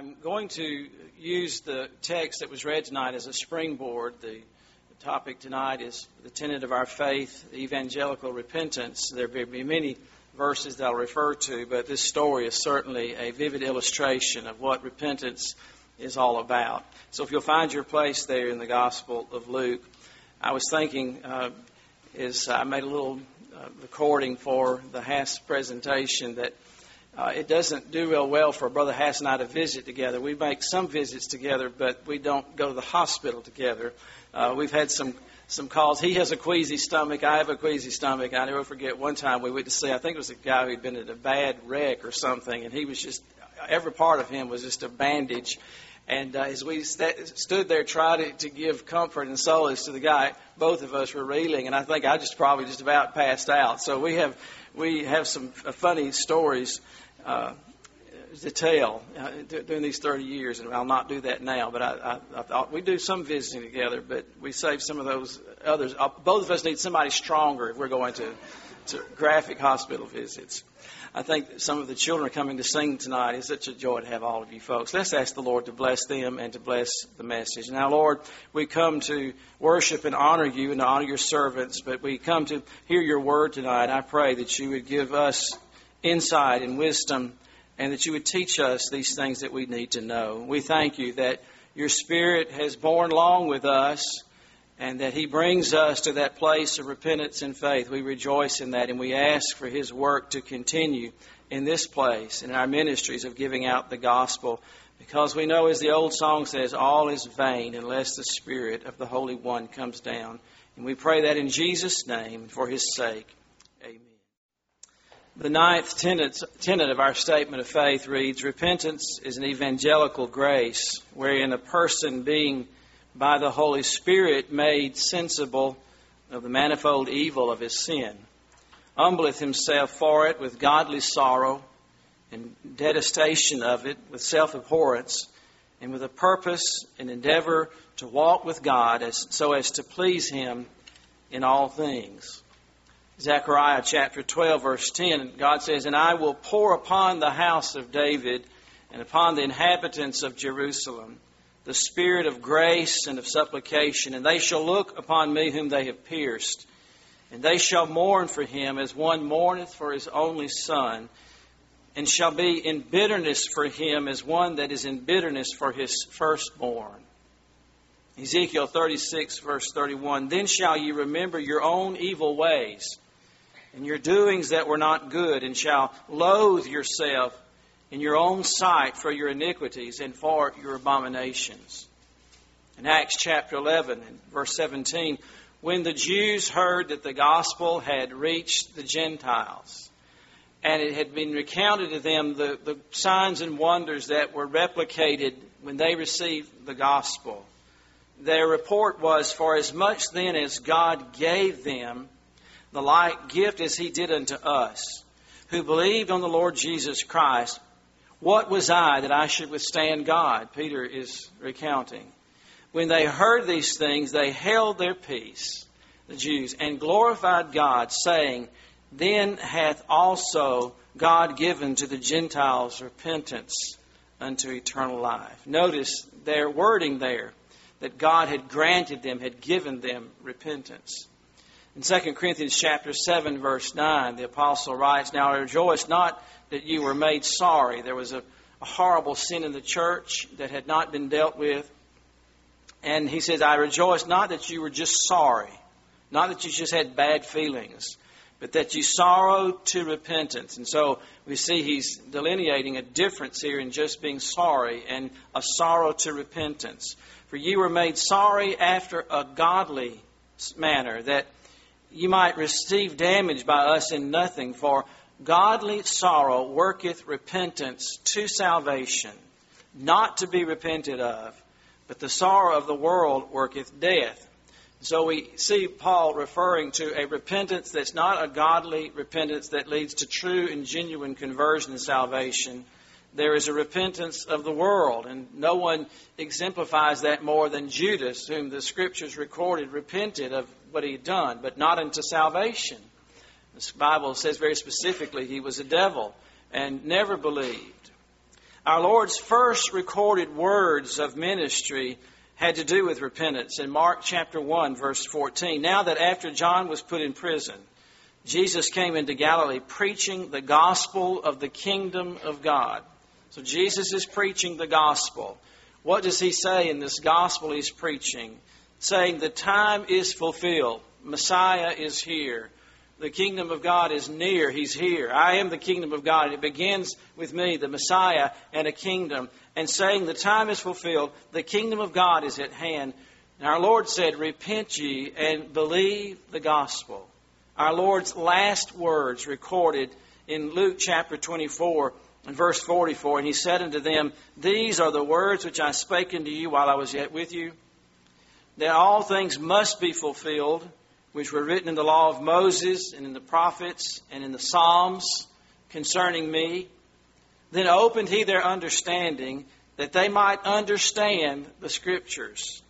I'm going to use the text that was read tonight as a springboard. The, the topic tonight is the tenet of our faith, evangelical repentance. There will be many verses that I'll refer to, but this story is certainly a vivid illustration of what repentance is all about. So if you'll find your place there in the Gospel of Luke, I was thinking uh, is I made a little uh, recording for the Haas presentation that uh, it doesn't do real well for Brother Hass and I to visit together. We make some visits together, but we don't go to the hospital together. Uh, we've had some some calls. He has a queasy stomach. I have a queasy stomach. I never forget one time we went to see. I think it was a guy who'd been in a bad wreck or something, and he was just every part of him was just a bandage. And uh, as we st- stood there trying to, to give comfort and solace to the guy, both of us were reeling, and I think I just probably just about passed out. So we have we have some funny stories uh, to tell uh, during these 30 years, and I'll not do that now. But I, I, I thought we do some visiting together, but we save some of those others. Uh, both of us need somebody stronger if we're going to, to graphic hospital visits. I think some of the children are coming to sing tonight. It's such a joy to have all of you folks. Let's ask the Lord to bless them and to bless the message. Now, Lord, we come to worship and honor you and to honor your servants, but we come to hear your word tonight. I pray that you would give us insight and wisdom, and that you would teach us these things that we need to know. We thank you that your Spirit has borne along with us and that He brings us to that place of repentance and faith. We rejoice in that and we ask for His work to continue in this place, in our ministries of giving out the gospel, because we know, as the old song says, all is vain unless the Spirit of the Holy One comes down. And we pray that in Jesus' name, for His sake. Amen. The ninth tenet, of our statement of faith reads Repentance is an evangelical grace wherein a person being by the Holy Spirit made sensible of the manifold evil of his sin, humbleth himself for it with godly sorrow and detestation of it, with self abhorrence, and with a purpose and endeavor to walk with God as, so as to please him in all things. Zechariah chapter 12, verse 10, God says, And I will pour upon the house of David and upon the inhabitants of Jerusalem the spirit of grace and of supplication, and they shall look upon me whom they have pierced. And they shall mourn for him as one mourneth for his only son, and shall be in bitterness for him as one that is in bitterness for his firstborn. Ezekiel 36, verse 31 Then shall ye remember your own evil ways and your doings that were not good, and shall loathe yourself in your own sight for your iniquities and for your abominations. In Acts chapter 11 and verse 17, when the Jews heard that the gospel had reached the Gentiles, and it had been recounted to them the, the signs and wonders that were replicated when they received the gospel, their report was, For as much then as God gave them the like gift as he did unto us, who believed on the Lord Jesus Christ. What was I that I should withstand God? Peter is recounting. When they heard these things, they held their peace, the Jews, and glorified God, saying, Then hath also God given to the Gentiles repentance unto eternal life. Notice their wording there that God had granted them, had given them repentance. In 2 Corinthians chapter 7 verse 9, the apostle writes, Now rejoice not that you were made sorry. There was a, a horrible sin in the church that had not been dealt with. And he says, I rejoice not that you were just sorry, not that you just had bad feelings, but that you sorrowed to repentance. And so we see he's delineating a difference here in just being sorry and a sorrow to repentance. For you were made sorry after a godly manner, that you might receive damage by us in nothing, for godly sorrow worketh repentance to salvation, not to be repented of, but the sorrow of the world worketh death. So we see Paul referring to a repentance that's not a godly repentance that leads to true and genuine conversion and salvation. There is a repentance of the world, and no one exemplifies that more than Judas, whom the scriptures recorded repented of what he had done, but not unto salvation. The Bible says very specifically he was a devil and never believed. Our Lord's first recorded words of ministry had to do with repentance in Mark chapter 1, verse 14. Now that after John was put in prison, Jesus came into Galilee preaching the gospel of the kingdom of God. So Jesus is preaching the gospel. What does he say in this gospel he's preaching? Saying, The time is fulfilled. Messiah is here. The kingdom of God is near. He's here. I am the kingdom of God. And It begins with me, the Messiah, and a kingdom. And saying, The time is fulfilled. The kingdom of God is at hand. And our Lord said, Repent ye and believe the gospel. Our Lord's last words recorded in Luke chapter 24 in verse 44, and he said unto them, These are the words which I spake unto you while I was yet with you, that all things must be fulfilled, which were written in the law of Moses, and in the prophets, and in the Psalms concerning me. Then opened he their understanding, that they might understand the Scriptures.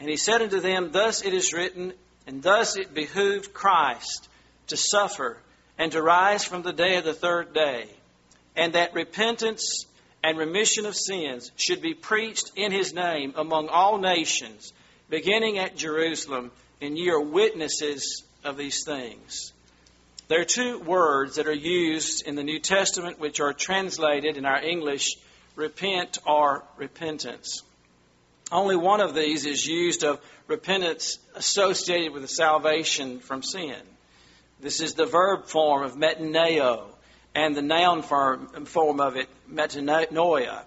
And he said unto them, Thus it is written, and thus it behooved Christ to suffer, and to rise from the day of the third day and that repentance and remission of sins should be preached in his name among all nations, beginning at Jerusalem, and ye are witnesses of these things. There are two words that are used in the New Testament which are translated in our English repent or repentance. Only one of these is used of repentance associated with the salvation from sin. This is the verb form of metanoeo, and the noun form, form of it, metanoia.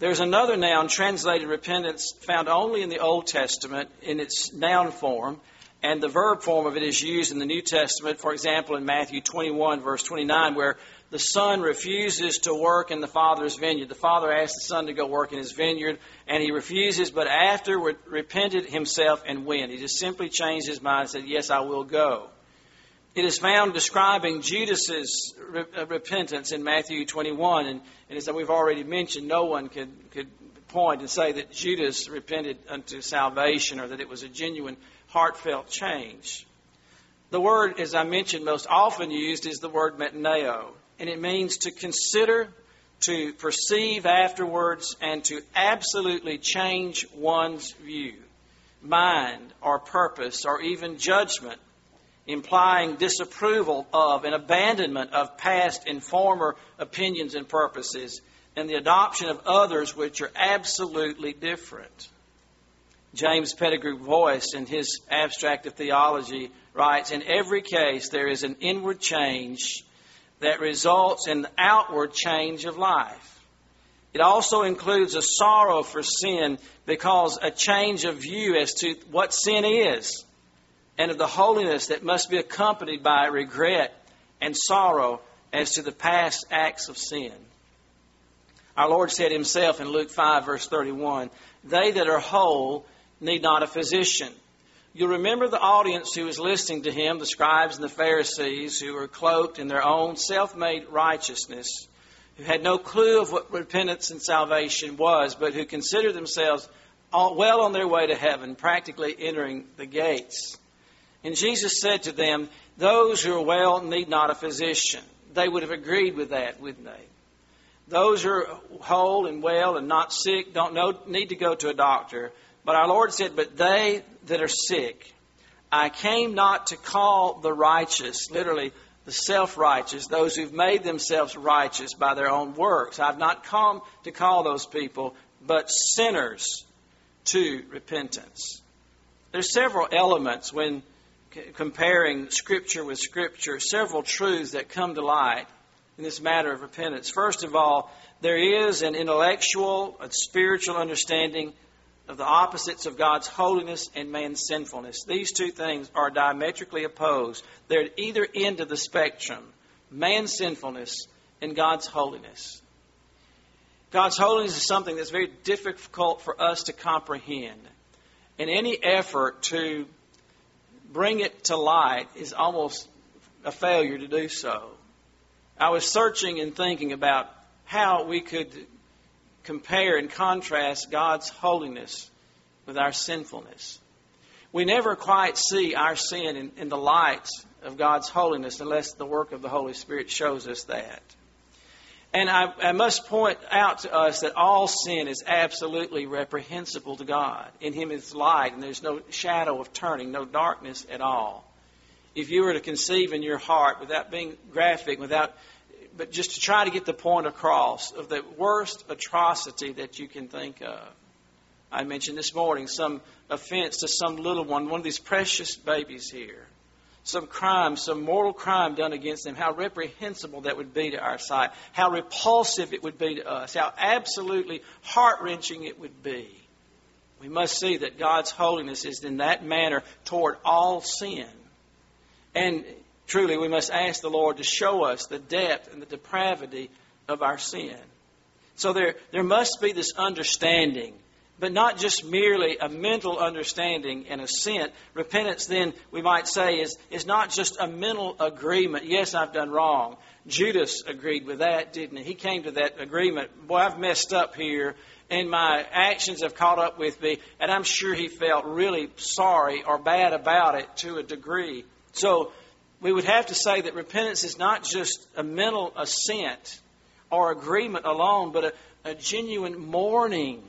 There's another noun translated repentance found only in the Old Testament in its noun form, and the verb form of it is used in the New Testament, for example, in Matthew 21, verse 29, where the son refuses to work in the father's vineyard. The father asks the son to go work in his vineyard, and he refuses, but afterward repented himself and went. He just simply changed his mind and said, Yes, I will go. It is found describing Judas's uh, repentance in Matthew 21, and, and as we've already mentioned, no one could, could point and say that Judas repented unto salvation or that it was a genuine, heartfelt change. The word, as I mentioned, most often used is the word metanoeo, and it means to consider, to perceive afterwards, and to absolutely change one's view, mind, or purpose, or even judgment implying disapproval of and abandonment of past and former opinions and purposes, and the adoption of others which are absolutely different. James Pettigrew Boyce, in his Abstract of Theology, writes In every case, there is an inward change that results in the outward change of life. It also includes a sorrow for sin because a change of view as to what sin is and of the holiness that must be accompanied by regret and sorrow as to the past acts of sin. Our Lord said himself in Luke 5, verse 31, They that are whole need not a physician. You'll remember the audience who was listening to him, the scribes and the Pharisees, who were cloaked in their own self made righteousness, who had no clue of what repentance and salvation was, but who considered themselves well on their way to heaven, practically entering the gates. And Jesus said to them, Those who are well need not a physician. They would have agreed with that, wouldn't they? Those who are whole and well and not sick don't know, need to go to a doctor. But our Lord said, But they that are sick, I came not to call the righteous, literally the self righteous, those who've made themselves righteous by their own works. I've not come to call those people, but sinners to repentance. There's several elements when comparing Scripture with Scripture, several truths that come to light in this matter of repentance. First of all, there is an intellectual, a spiritual understanding of the opposites of God's holiness and man's sinfulness. These two things are diametrically opposed. They're at either end of the spectrum man's sinfulness and God's holiness. God's holiness is something that's very difficult for us to comprehend. And any effort to bring it to light is almost a failure to do so. I was searching and thinking about how we could compare and contrast God's holiness with our sinfulness. We never quite see our sin in, in, the light of God's holiness unless the work of the Holy Spirit shows us that. And I, I, must point out to us that all sin is absolutely reprehensible to God. In Him is light, and there's no shadow of turning, no darkness at all. If you were to conceive in your heart, without being graphic, without, but just to try to get the point across of the worst atrocity that you can think of. I mentioned this morning some offense to some little one, one of these precious babies here some crime, some mortal crime done against them, how reprehensible that would be to our sight, how repulsive it would be to us, how absolutely heart wrenching it would be. We must see that God's holiness is in that manner toward all sin. And truly, we must ask the Lord to show us the depth and the depravity of our sin. So there, there must be this understanding but not just merely a mental understanding and assent. Repentance, then, we might say, is, is not just a mental agreement. Yes, I've done wrong. Judas agreed with that, didn't he? He came to that agreement. Boy, I've messed up here, and my actions have caught up with me, and I'm sure he felt really sorry or bad about it to a degree. So, we would have to say that repentance is not just a mental assent or agreement alone, but a, a genuine mourning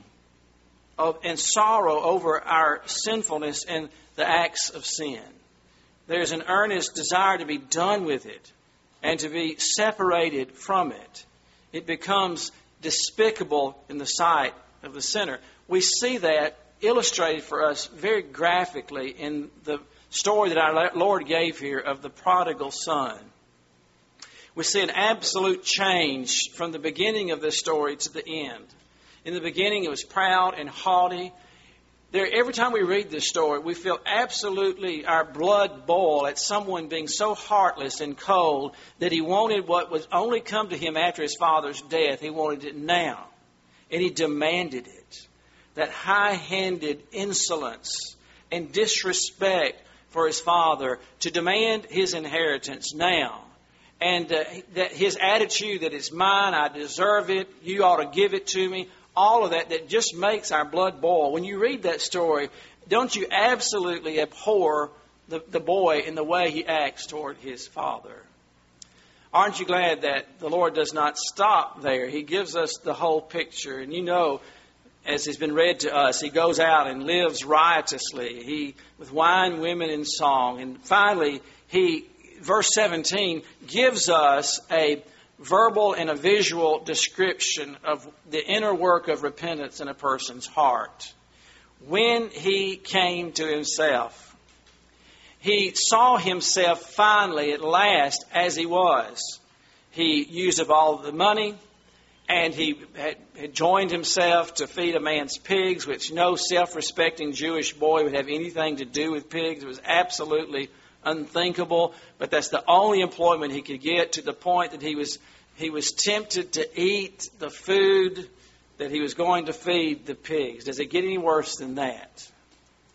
of, and sorrow over our sinfulness and the acts of sin. There's an earnest desire to be done with it and to be separated from it. It becomes despicable in the sight of the sinner. We see that illustrated for us very graphically in the story that our Lord gave here of the prodigal son. We see an absolute change from the beginning of this story to the end. In the beginning, it was proud and haughty. There, every time we read this story, we feel absolutely our blood boil at someone being so heartless and cold that he wanted what was only come to him after his father's death. He wanted it now. And he demanded it. That high handed insolence and disrespect for his father to demand his inheritance now. And uh, that his attitude that it's mine, I deserve it, you ought to give it to me all of that that just makes our blood boil. When you read that story, don't you absolutely abhor the, the boy in the way he acts toward his father? Aren't you glad that the Lord does not stop there? He gives us the whole picture. And you know, as has been read to us, he goes out and lives riotously. He with wine, women, and song. And finally, he verse 17 gives us a verbal and a visual description of the inner work of repentance in a person's heart. When he came to himself, he saw himself finally, at last, as he was. He used up all the money, and he had, had joined himself to feed a man's pigs, which no self respecting Jewish boy would have anything to do with pigs. It was absolutely unthinkable, but that's the only employment he could get to the point that he was he was tempted to eat the food that he was going to feed the pigs. Does it get any worse than that?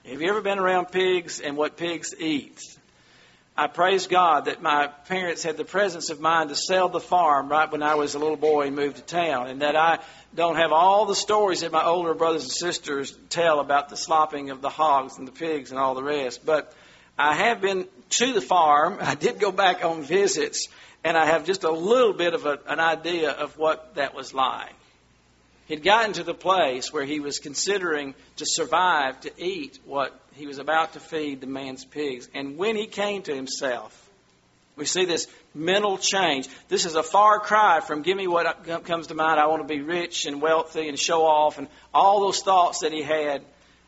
Have you ever been around pigs and what pigs eat? I praise God that my parents had the presence of mind to sell the farm right when I was a little boy and moved to town, and that I don't have all the stories that my older brothers and sisters tell about the slopping of the hogs and the pigs and all the rest. But I have been to the farm. I did go back on visits, and I have just a little bit of a, an idea of what that was like. He'd gotten to the place where he was considering to survive to eat what he was about to feed the man's pigs. And when he came to himself, we see this mental change. This is a far cry from give me what comes to mind. I want to be rich and wealthy and show off and all those thoughts that he had.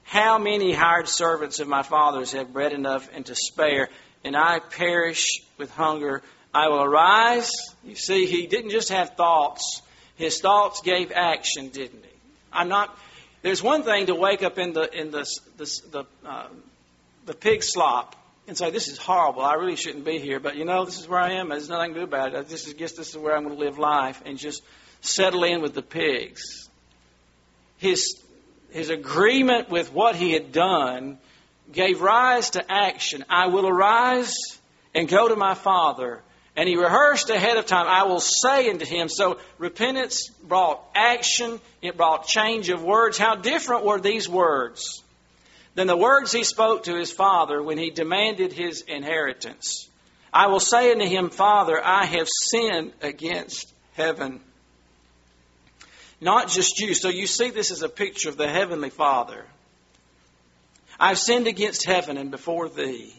How many hired servants of my father's have bread enough and to spare, and I perish with hunger I will arise. You see, he didn't just have thoughts, his thoughts gave action, didn't he? I'm not. There's one thing to wake up in the in the the the, uh, the pig slop and say, "This is horrible. I really shouldn't be here." But you know, this is where I am. There's nothing to do about it. This is guess this is where I'm going to live life and just settle in with the pigs. His his agreement with what he had done gave rise to action. I will arise and go to my father and he rehearsed ahead of time, I will say unto him. So repentance brought action, it brought change of words. How different were these words than the words he spoke to his father when he demanded his inheritance? I will say unto him, Father, I have sinned against heaven not just you. So you see this is a picture of the Heavenly Father. I've sinned against heaven and before thee,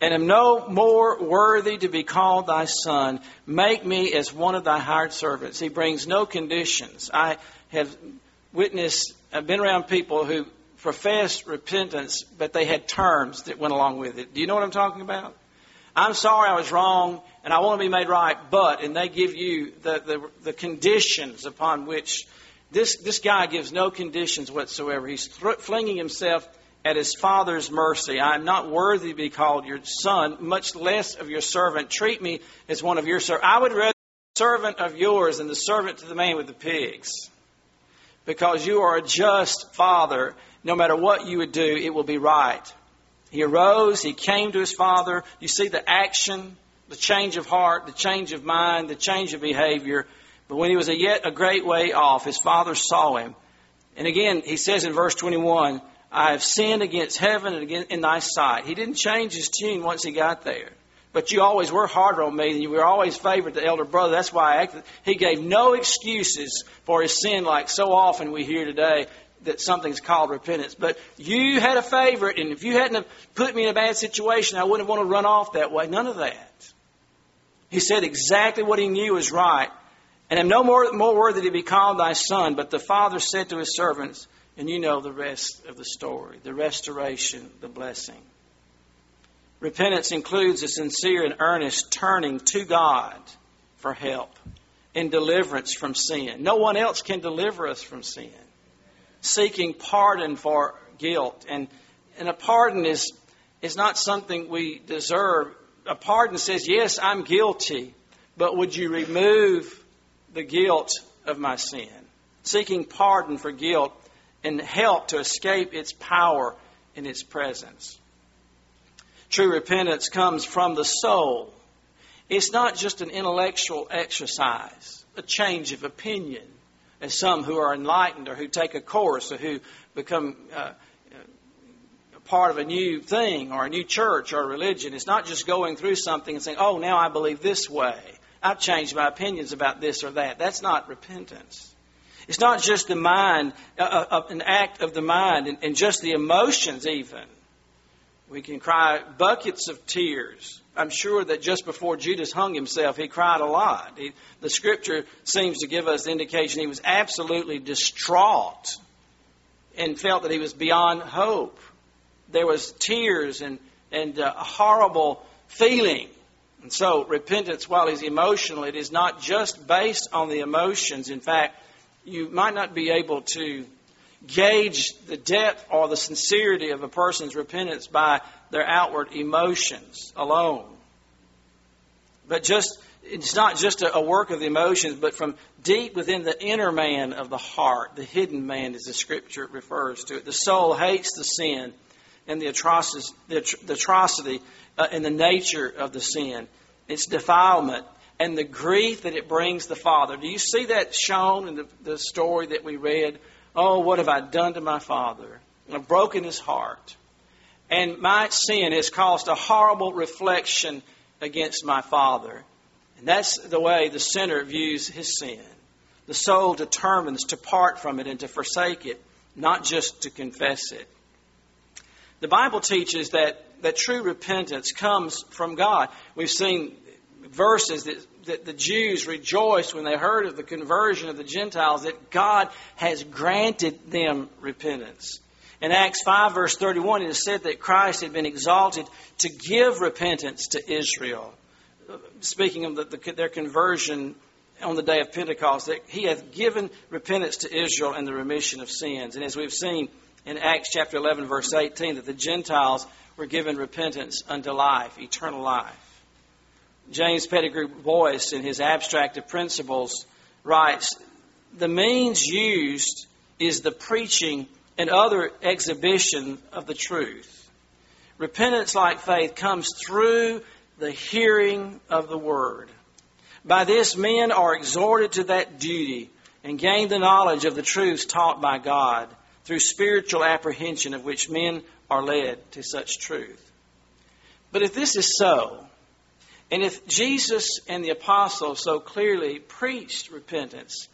and am no more worthy to be called thy son. Make me as one of thy hired servants. He brings no conditions. I have witnessed, I've been around people who professed repentance, but they had terms that went along with it. Do you know what I'm talking about? I'm sorry I was wrong and I want to be made right, but, and they give you the, the, the conditions upon which this, this guy gives no conditions whatsoever. He's flinging himself at his father's mercy. I am not worthy to be called your son, much less of your servant. Treat me as one of your servants. I would rather be a servant of yours than the servant to the man with the pigs. Because you are a just father. No matter what you would do, it will be right. He arose, he came to his father. You see the action, the change of heart, the change of mind, the change of behavior. But when he was a yet a great way off, his father saw him. And again, he says in verse 21, I have sinned against heaven and against in thy sight. He didn't change his tune once he got there. But you always were harder on me, and you were always favored the elder brother. That's why I acted. He gave no excuses for his sin, like so often we hear today that something's called repentance. But you had a favorite, and if you hadn't put me in a bad situation, I wouldn't want to run off that way. None of that. He said exactly what he knew was right. And am no more, more worthy to be called thy son. But the father said to his servants, and you know the rest of the story the restoration, the blessing. Repentance includes a sincere and earnest turning to God for help and deliverance from sin. No one else can deliver us from sin seeking pardon for guilt. And, and a pardon is, is not something we deserve. A pardon says, Yes, I'm guilty, but would you remove the guilt of my sin? Seeking pardon for guilt and help to escape its power in its presence. True repentance comes from the soul. It's not just an intellectual exercise, a change of opinion as some who are enlightened or who take a course or who become uh, part of a new thing or a new church or a religion. It's not just going through something and saying, oh, now I believe this way. I've changed my opinions about this or that. That's not repentance. It's not just the mind, uh, uh, an act of the mind and, and just the emotions, even. We can cry buckets of tears I'm sure that just before Judas hung himself, he cried a lot. He, the scripture seems to give us the indication he was absolutely distraught and felt that he was beyond hope. There was tears and, and uh, a horrible feeling. And so, repentance, while it's emotional, it is not just based on the emotions. In fact, you might not be able to gauge the depth or the sincerity of a person's repentance by their outward emotions alone. But just it's not just a, work of the emotions, but from deep within the inner man of the heart, the hidden man, as the scripture refers to it. The soul hates the sin and the atrocity, the atrocity uh, and the nature of the sin, its defilement, and the grief that it brings the Father. Do you see that shown in the, the story that we read? Oh, what have I done to my Father? I've broken his heart. And my sin has caused a horrible reflection against my Father. And that's the way the sinner views his sin. The soul determines to part from it and to forsake it, not just to confess it. The Bible teaches that, that true repentance comes from God. We've seen verses that, that the Jews rejoiced when they heard of the conversion of the Gentiles, that God has granted them repentance. In Acts 5, verse 31, it is said that Christ had been exalted to give repentance to Israel. Speaking of the, the, their conversion on the day of Pentecost, that he hath given repentance to Israel and the remission of sins. And as we've seen in Acts chapter 11, verse 18, that the Gentiles were given repentance unto life, eternal life. James Pettigrew Boyce, in his Abstract of Principles, writes The means used is the preaching and other exhibition of the truth. Repentance like faith comes through the hearing of the word. By this, men are exhorted to that duty and gain the knowledge of the truths taught by God through spiritual apprehension of which men are led to such truth. But if this is so, and if Jesus and the apostles so clearly preached repentance,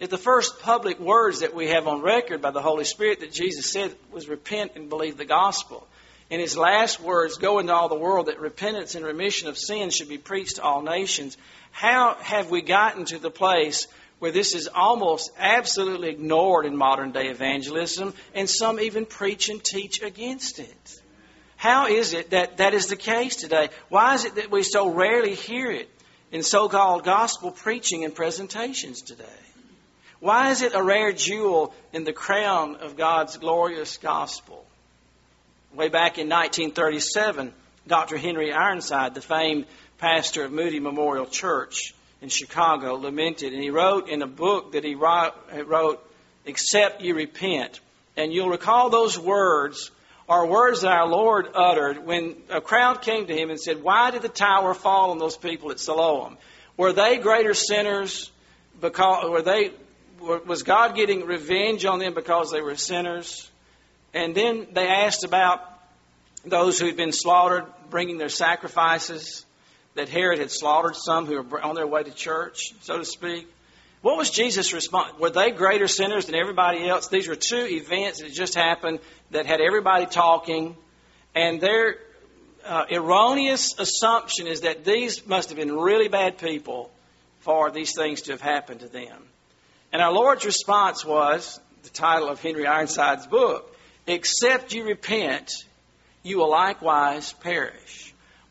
If the first public words that we have on record by the Holy Spirit that Jesus said was repent and believe the gospel. and his last words, go into all the world that repentance and remission of sins should be preached to all nations. How have we gotten to the place where this is almost absolutely ignored in modern day evangelism and some even preach and teach against it? How is it that that is the case today? Why is it that we so rarely hear it in so called gospel preaching and presentations today? Why is it a rare jewel in the crown of God's glorious gospel? Way back in 1937, Dr. Henry Ironside, the famed pastor of Moody Memorial Church in Chicago, lamented, and he wrote in a book that he wrote, Except you repent. And you'll recall those words are words that our Lord uttered when a crowd came to him and said, Why did the tower fall on those people at Siloam? Were they greater sinners because were they was God getting revenge on them because they were sinners? And then they asked about those who'd been slaughtered, bringing their sacrifices, that Herod had slaughtered some who were on their way to church, so to speak. What was Jesus' response? Were they greater sinners than everybody else? These were two events that just happened that had everybody talking, and their uh, erroneous assumption is that these must have been really bad people for these things to have happened to them. And our Lord's response was the title of Henry Ironside's book Except you repent, you will likewise perish.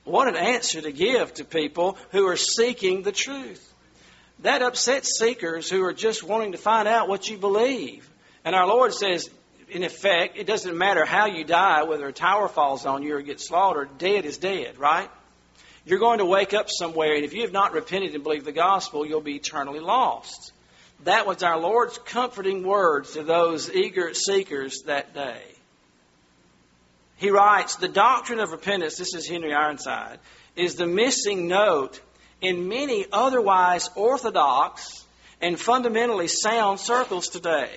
What an answer to give to people who are seeking the truth. That upsets seekers who are just wanting to find out what you believe. And our Lord says, in effect, it doesn't matter how you die, whether a tower falls on you or get slaughtered, dead is dead, right? You're going to wake up somewhere, and if you have not repented and believed the gospel, you'll be eternally lost. That was our Lord's comforting words to those eager seekers that day. He writes, The doctrine of repentance, this is Henry Ironside, is the missing note in many otherwise orthodox and fundamentally sound circles today.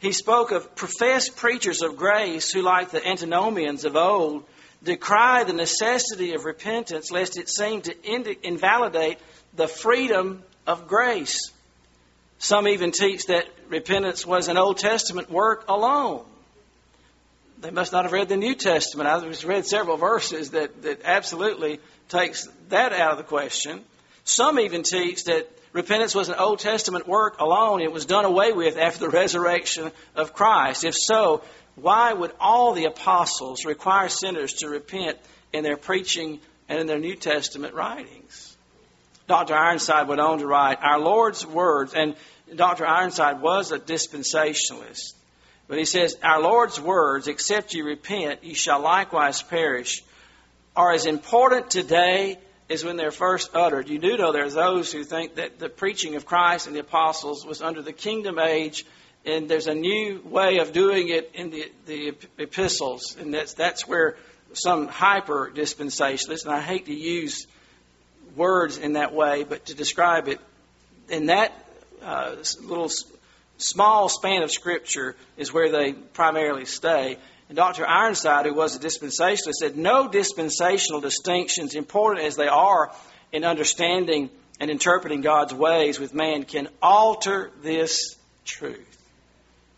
He spoke of professed preachers of grace who, like the antinomians of old, decry the necessity of repentance lest it seem to invalidate the freedom of grace. Some even teach that repentance was an Old Testament work alone. They must not have read the New Testament. I have read several verses that, that absolutely takes that out of the question. Some even teach that repentance was an Old Testament work alone. It was done away with after the resurrection of Christ. If so, why would all the apostles require sinners to repent in their preaching and in their New Testament writings? Dr. Ironside went on to write, Our Lord's words, and Dr. Ironside was a dispensationalist. But he says, Our Lord's words, except you repent, you shall likewise perish, are as important today as when they're first uttered. You do know there are those who think that the preaching of Christ and the apostles was under the kingdom age, and there's a new way of doing it in the, the epistles, and that's, that's where some hyper dispensationalists, and I hate to use words in that way, but to describe it, in that uh, little small span of Scripture is where they primarily stay. And Dr. Ironside, who was a dispensationalist, said no dispensational distinctions, important as they are in understanding and interpreting God's ways with man, can alter this truth.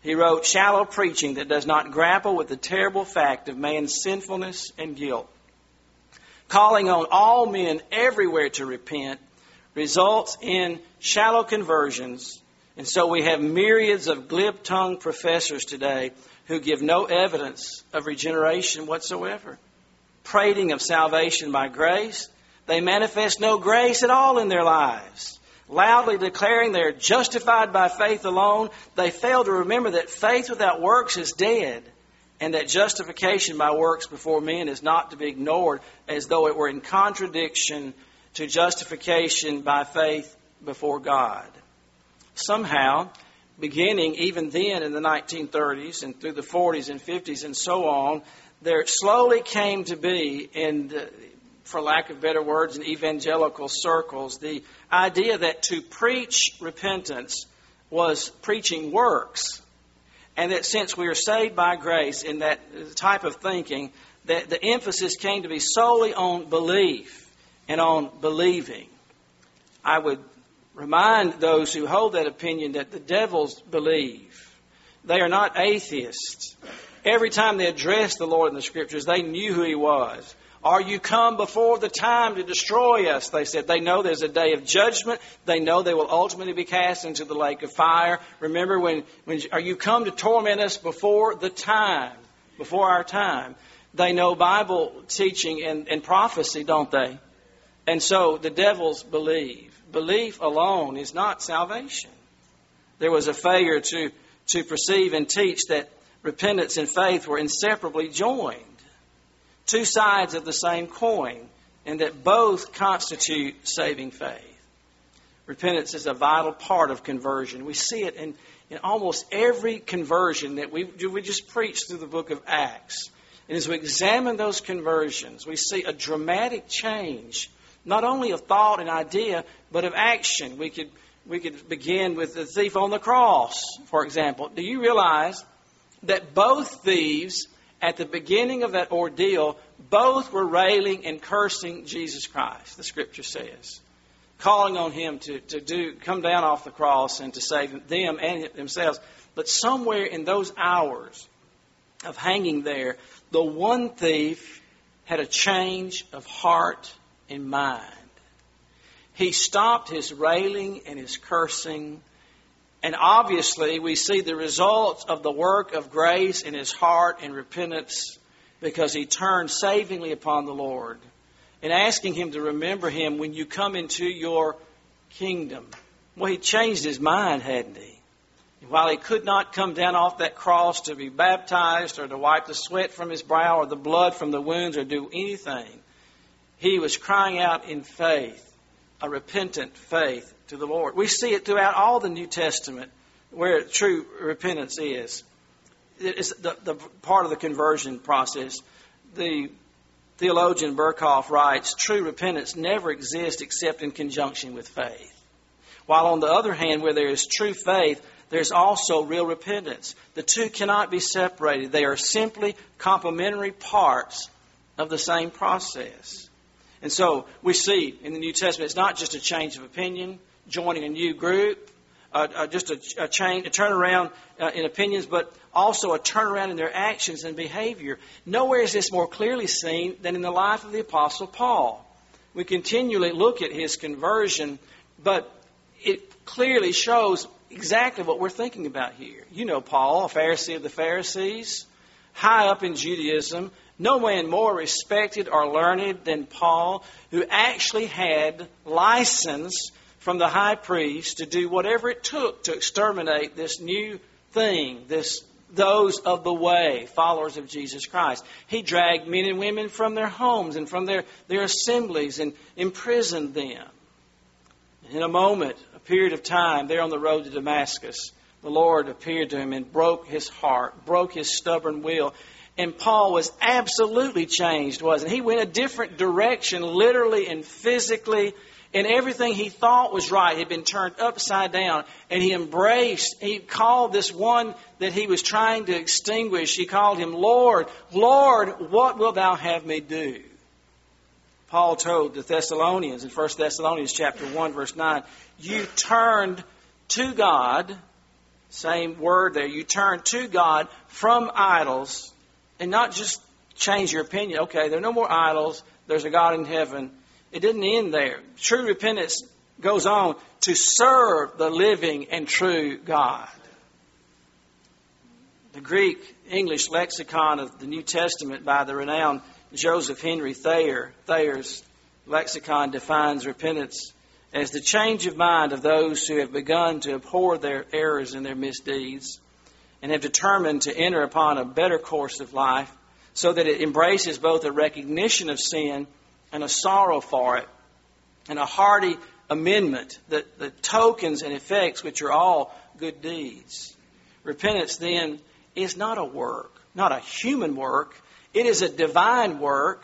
He wrote, Shallow preaching that does not grapple with the terrible fact of man's sinfulness and guilt, calling on all men everywhere to repent, results in shallow conversions. And so we have myriads of glib tongued professors today who give no evidence of regeneration whatsoever. Prating of salvation by grace, they manifest no grace at all in their lives. Loudly declaring they are justified by faith alone, they fail to remember that faith without works is dead, and that justification by works before men is not to be ignored as though it were in contradiction to justification by faith before God. Somehow, beginning even then in the 1930s and through the 40s and 50s and so on, there slowly came to be, in, for lack of better words, in evangelical circles, the idea that to preach repentance was preaching works. And that since we are saved by grace in that type of thinking, that the emphasis came to be solely on belief and on believing. I would remind those who hold that opinion that the devils believe. They are not atheists. Every time they addressed the Lord in the Scriptures, they knew who He was. Are you come before the time to destroy us? They said. They know there's a day of judgment. They know they will ultimately be cast into the lake of fire. Remember when, when are you come to torment us before the time, before our time? They know Bible teaching and, and prophecy, don't they? And so the devils believe. Belief alone is not salvation. There was a failure to, to perceive and teach that repentance and faith were inseparably joined, two sides of the same coin, and that both constitute saving faith. Repentance is a vital part of conversion. We see it in, in almost every conversion that we, we just preach through the book of Acts. And as we examine those conversions, we see a dramatic change, not only of thought and idea, but of action. We could, we could begin with the thief on the cross, for example. Do you realize that both thieves, at the beginning of that ordeal, both were railing and cursing Jesus Christ, the scripture says, calling on him to, to do, come down off the cross and to save them and themselves. But somewhere in those hours of hanging there, the one thief had a change of heart and mind. He stopped his railing and his cursing. And obviously, we see the results of the work of grace in his heart and repentance because he turned savingly upon the Lord and asking him to remember him when you come into your kingdom. Well, he changed his mind, hadn't he? While he could not come down off that cross to be baptized or to wipe the sweat from his brow or the blood from the wounds or do anything, he was crying out in faith, a repentant faith to the Lord. We see it throughout all the New Testament where true repentance is. It's the, the part of the conversion process. The theologian Berkhof writes, true repentance never exists except in conjunction with faith. While on the other hand, where there is true faith, there's also real repentance. The two cannot be separated. They are simply complementary parts of the same process. And so we see in the New Testament, it's not just a change of opinion, joining a new group, uh, uh, just a, a change, a turnaround uh, in opinions, but also a turnaround in their actions and behavior. Nowhere is this more clearly seen than in the life of the Apostle Paul. We continually look at his conversion, but it clearly shows exactly what we're thinking about here. You know Paul, a Pharisee of the Pharisees, high up in Judaism, no man more respected or learned than Paul, who actually had license from the high priest to do whatever it took to exterminate this new thing, this those of the way, followers of Jesus Christ. He dragged men and women from their homes and from their, their assemblies and imprisoned them. In a moment, a period of time there on the road to Damascus, the Lord appeared to him and broke his heart, broke his stubborn will. And Paul was absolutely changed, wasn't he? He went a different direction, literally and physically, and everything he thought was right had been turned upside down. And he embraced, he called this one that he was trying to extinguish, he called him Lord, Lord, what wilt thou have me do? Paul told the Thessalonians in 1 Thessalonians chapter 1 verse 9, you turned to God, same word there, you turn to God from idols and not just change your opinion. Okay, there are no more idols. There's a God in heaven. It didn't end there. True repentance goes on to serve the living and true God. The Greek English lexicon of the New Testament by the renowned Joseph Henry Thayer, Thayer's lexicon defines repentance as the change of mind of those who have begun to abhor their errors and their misdeeds and have determined to enter upon a better course of life so that it embraces both a recognition of sin and a sorrow for it and a hearty amendment, the, the tokens and effects which are all good deeds. Repentance then is not a work, not a human work, it is a divine work.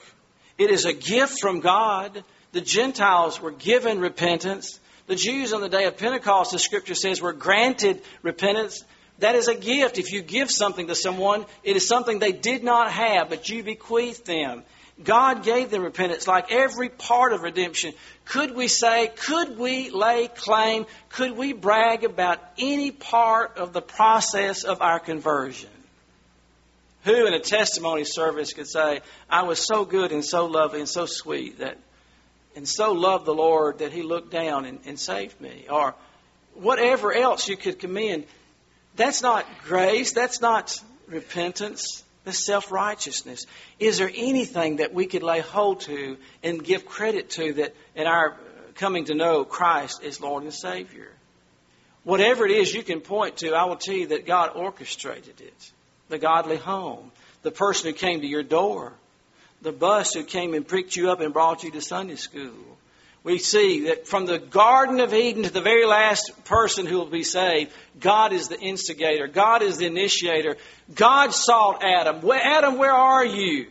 It is a gift from God. The Gentiles were given repentance. The Jews on the day of Pentecost, the scripture says, were granted repentance. That is a gift. If you give something to someone, it is something they did not have, but you bequeath them. God gave them repentance like every part of redemption. Could we say, could we lay claim, could we brag about any part of the process of our conversion? Who in a testimony service could say, I was so good and so lovely and so sweet that, and so loved the Lord that He looked down and, and saved me? Or whatever else you could commend. That's not grace. That's not repentance the self righteousness. Is there anything that we could lay hold to and give credit to that in our coming to know Christ as Lord and Savior? Whatever it is you can point to, I will tell you that God orchestrated it. The godly home, the person who came to your door, the bus who came and picked you up and brought you to Sunday school, we see that from the Garden of Eden to the very last person who will be saved, God is the instigator. God is the initiator. God sought Adam. Adam, where are you?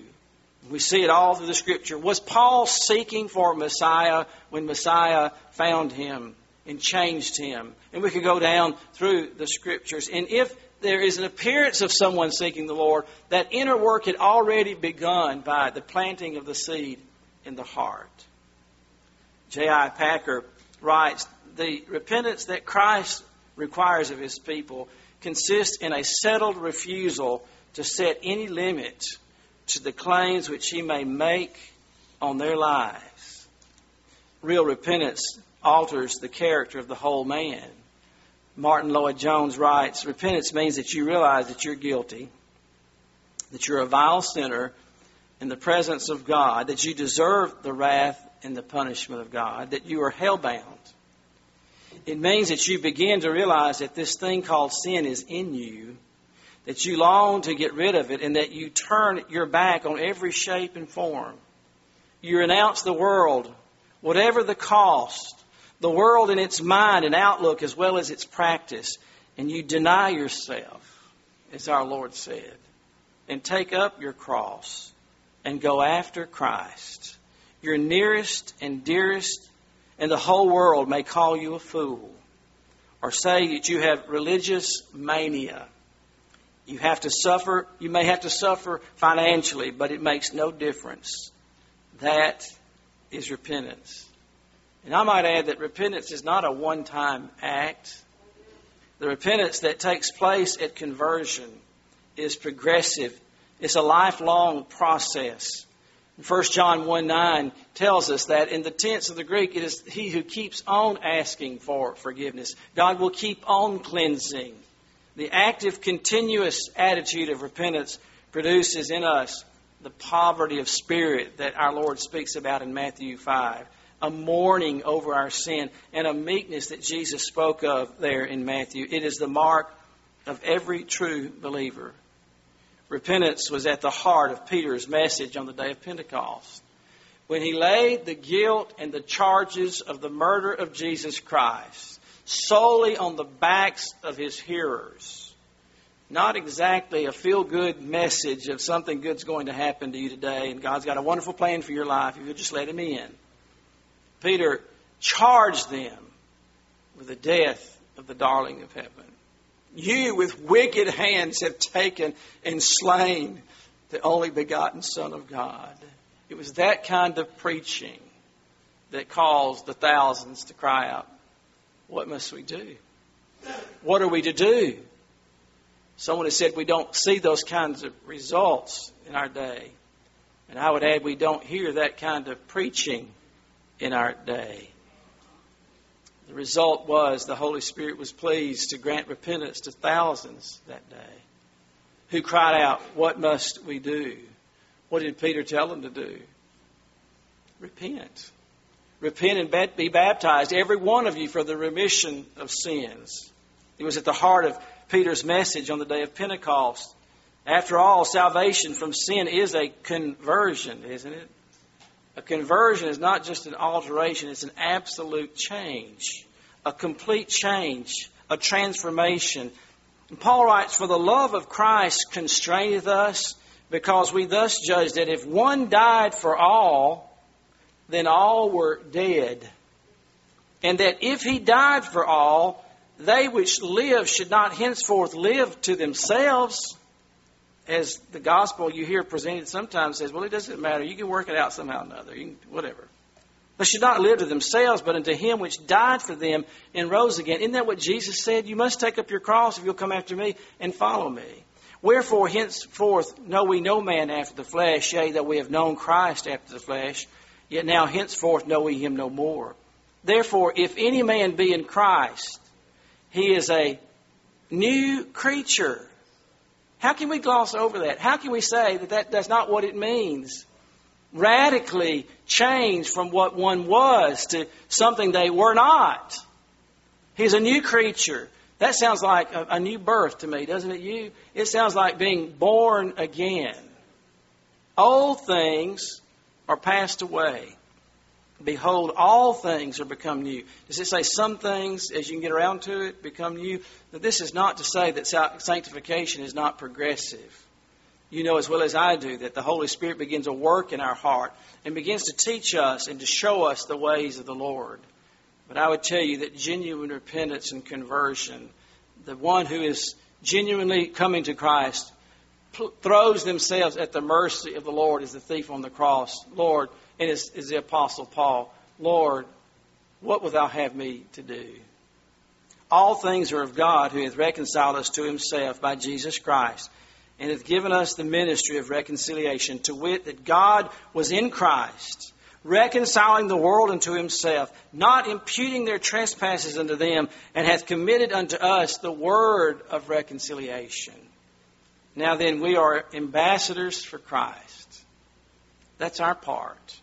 We see it all through the scripture. Was Paul seeking for Messiah when Messiah found him and changed him? And we could go down through the scriptures. And if there is an appearance of someone seeking the Lord, that inner work had already begun by the planting of the seed in the heart. J.I. Packer writes The repentance that Christ requires of his people consists in a settled refusal to set any limit to the claims which he may make on their lives. Real repentance alters the character of the whole man. Martyn Lloyd-Jones writes Repentance means that you realize that you're guilty, that you're a vile sinner in the presence of God, that you deserve the wrath and the punishment of God, that you are hell-bound. It means that you begin to realize that this thing called sin is in you, that you long to get rid of it, and that you turn your back on every shape and form. You renounce the world, whatever the cost, the world in its mind and outlook as well as its practice, and you deny yourself, as our Lord said, and take up your cross and go after Christ your nearest and dearest and the whole world may call you a fool or say that you have religious mania. You have to suffer, you may have to suffer financially, but it makes no difference. That is repentance. And I might add that repentance is not a one time act. The repentance that takes place at conversion is progressive, it's a lifelong process. 1 John 1 9 tells us that in the tense of the Greek, it is he who keeps on asking for forgiveness. God will keep on cleansing. The active, continuous attitude of repentance produces in us the poverty of spirit that our Lord speaks about in Matthew 5, a mourning over our sin, and a meekness that Jesus spoke of there in Matthew. It is the mark of every true believer. Repentance was at the heart of Peter's message on the day of Pentecost. When he laid the guilt and the charges of the murder of Jesus Christ solely on the backs of his hearers, not exactly a feel good message of something good's going to happen to you today and God's got a wonderful plan for your life if you just let him in. Peter charged them with the death of the darling of heaven. You with wicked hands have taken and slain the only begotten Son of God. It was that kind of preaching that caused the thousands to cry out, What must we do? What are we to do? Someone has said we don't see those kinds of results in our day. And I would add we don't hear that kind of preaching in our day. The result was the Holy Spirit was pleased to grant repentance to thousands that day who cried out, What must we do? What did Peter tell them to do? Repent. Repent and be baptized, every one of you, for the remission of sins. It was at the heart of Peter's message on the day of Pentecost. After all, salvation from sin is a conversion, isn't it? A conversion is not just an alteration, it's an absolute change, a complete change, a transformation. And Paul writes, For the love of Christ constraineth us, because we thus judge that if one died for all, then all were dead. And that if he died for all, they which live should not henceforth live to themselves, as the gospel you hear presented sometimes says, well, it doesn't matter. You can work it out somehow or another. You can, whatever. They should not live to themselves, but unto him which died for them and rose again. Isn't that what Jesus said? You must take up your cross if you'll come after me and follow me. Wherefore, henceforth, know we no man after the flesh, yea, that we have known Christ after the flesh, yet now henceforth know we him no more. Therefore, if any man be in Christ, he is a new creature. How can we gloss over that? How can we say that, that that's not what it means? Radically change from what one was to something they were not. He's a new creature. That sounds like a, a new birth to me, doesn't it? You? It sounds like being born again. Old things are passed away. Behold, all things are become new. Does it say some things, as you can get around to it, become new? But this is not to say that sanctification is not progressive. You know as well as I do that the Holy Spirit begins a work in our heart and begins to teach us and to show us the ways of the Lord. But I would tell you that genuine repentance and conversion, the one who is genuinely coming to Christ, throws themselves at the mercy of the Lord as the thief on the cross. Lord, and is, is the Apostle Paul, Lord, what wilt thou have me to do? All things are of God who hath reconciled us to himself by Jesus Christ and hath given us the ministry of reconciliation, to wit, that God was in Christ, reconciling the world unto himself, not imputing their trespasses unto them, and hath committed unto us the word of reconciliation. Now then, we are ambassadors for Christ. That's our part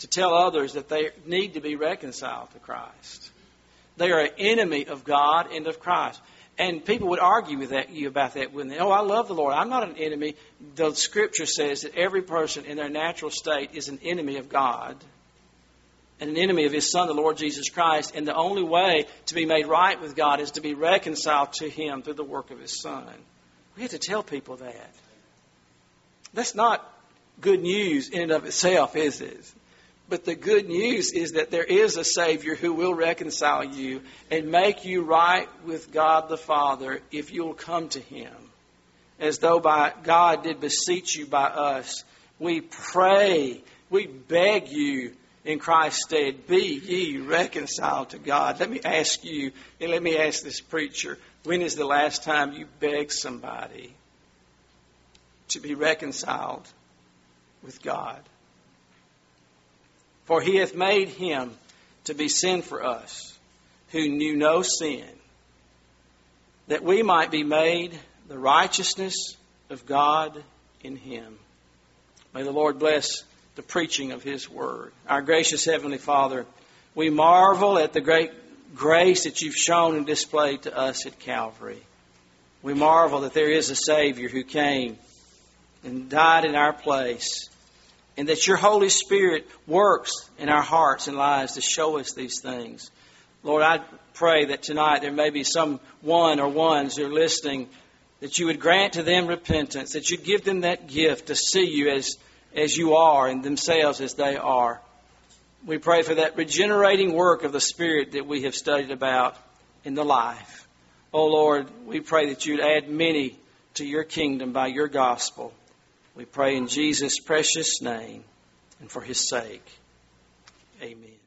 to tell others that they need to be reconciled to Christ. They are an enemy of God and of Christ. And people would argue with that, you about that when they, oh, I love the Lord. I'm not an enemy. The scripture says that every person in their natural state is an enemy of God and an enemy of his son, the Lord Jesus Christ. And the only way to be made right with God is to be reconciled to him through the work of his son. We have to tell people that. That's not good news in and of itself, is it? But the good news is that there is a Savior who will reconcile you and make you right with God the Father if you'll come to Him. As though by God did beseech you by us. We pray, we beg you in Christ's stead, be ye reconciled to God. Let me ask you, and let me ask this preacher, when is the last time you begged somebody to be reconciled with God? For he hath made him to be sin for us, who knew no sin, that we might be made the righteousness of God in him. May the Lord bless the preaching of his word. Our gracious Heavenly Father, we marvel at the great grace that you've shown and displayed to us at Calvary. We marvel that there is a Savior who came and died in our place and that your Holy Spirit works in our hearts and lives to show us these things. Lord, I pray that tonight there may be some one or ones who are listening that you would grant to them repentance, that you'd give them that gift to see you as, as you are and themselves as they are. We pray for that regenerating work of the Spirit that we have studied about in the life. Oh Lord, we pray that you'd add many to your kingdom by your gospel. We pray in Jesus' precious name and for his sake. Amen.